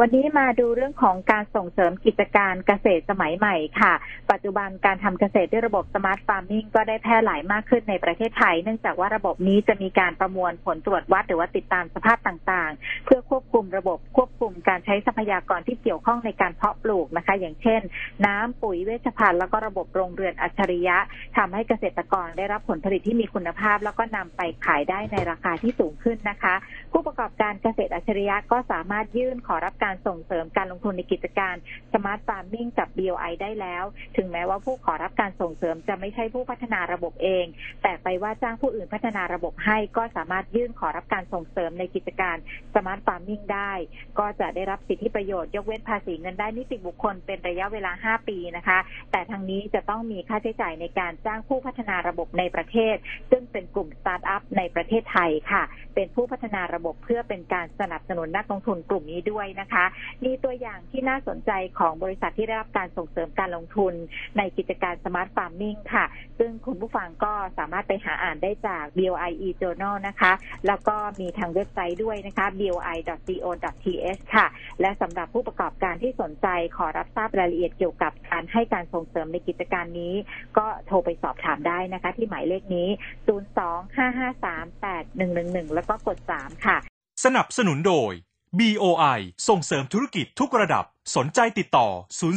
วันนี้มาดูเรื่องของการส่งเสริมกิจการเกษตรสมัยใหม่ค่ะ ปัจจุบันการทำเกษตรด้วยระบบสมาร์ทฟาร์มิงก็ได้แพร่หลายมากขึ้นในประเทศไทย เนื่องจากว่าระบบนี้จะมีการประมวลผลตรวจวัดหรือว่าติดตามสภาพต่างๆ เพื่อควบคุมระบบควบคุมการใช้ทรัพยากรที่เกี่ยวข้องในการเพาะปลูกนะคะ อย่างเช่น น้ำปุ๋ยเวชภัณฑ์แล้วก็ระบบโรงเรือนอัจฉริยะทำให้เกษตรกรได้รับผลผลิตที่มีคุณภาพ แล้วก็นำไปขายได้ในราคาที่สูงขึ้นนะคะ ผู้ประกอบการเกษตรอัจฉริยะก็สามารถยื่นขอรับการการส่งเสริมการลงทุนในกิจการ smart farming กับ BOI ได้แล้ว ถึงแม้ว่าผู้ขอรับการส่งเสริมจะไม่ใช่ผู้พัฒนาระบบเอง แต่ไปว่าจ้างผู้อื่นพัฒนาระบบให้ก็สามารถยื่นขอรับการส่งเสริมในกิจการ smart farming ได้ ก็จะได้รับสิทธิประโยชน์ยกเว้นภาษีเงินได้นิติบุคคลเป็นระยะเวลา 5 ปีนะคะ แต่ทางนี้จะต้องมีค่าใช้จ่ายในการจ้างผู้พัฒนาระบบในประเทศ ซึ่งเป็นกลุ่มสตาร์ทอัพในประเทศไทยค่ะ เป็นผู้พัฒนาระบบเพื่อเป็นการสนับสนุนนักลงทุนกลุ่มนี้ด้วยนะคะมีตัวอย่างที่น่าสนใจของบริษัทที่ได้รับการส่งเสริมการลงทุน ในกิจการ smart farming ค่ะ ซึ่งคุณผู้ฟังก็สามารถไปหาอ่านได้จาก BOI e-journal นะคะ แล้วก็มีทางเว็บไซต์ด้วยนะคะ boi.co.th ค่ะ และสำหรับผู้ประกอบการที่สนใจขอรับทราบรายละเอียดเกี่ยวกับการให้การส่งเสริมในกิจการนี้ ก็โทรไปสอบถามได้นะคะ ที่หมายเลขนี้ 025538111 แล้วก็กด 3 ค่ะ สนับสนุนโดย BOI ส่งเสริมธุรกิจทุกระดับสนใจติดต่อ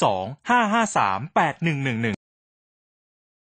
02 553 8111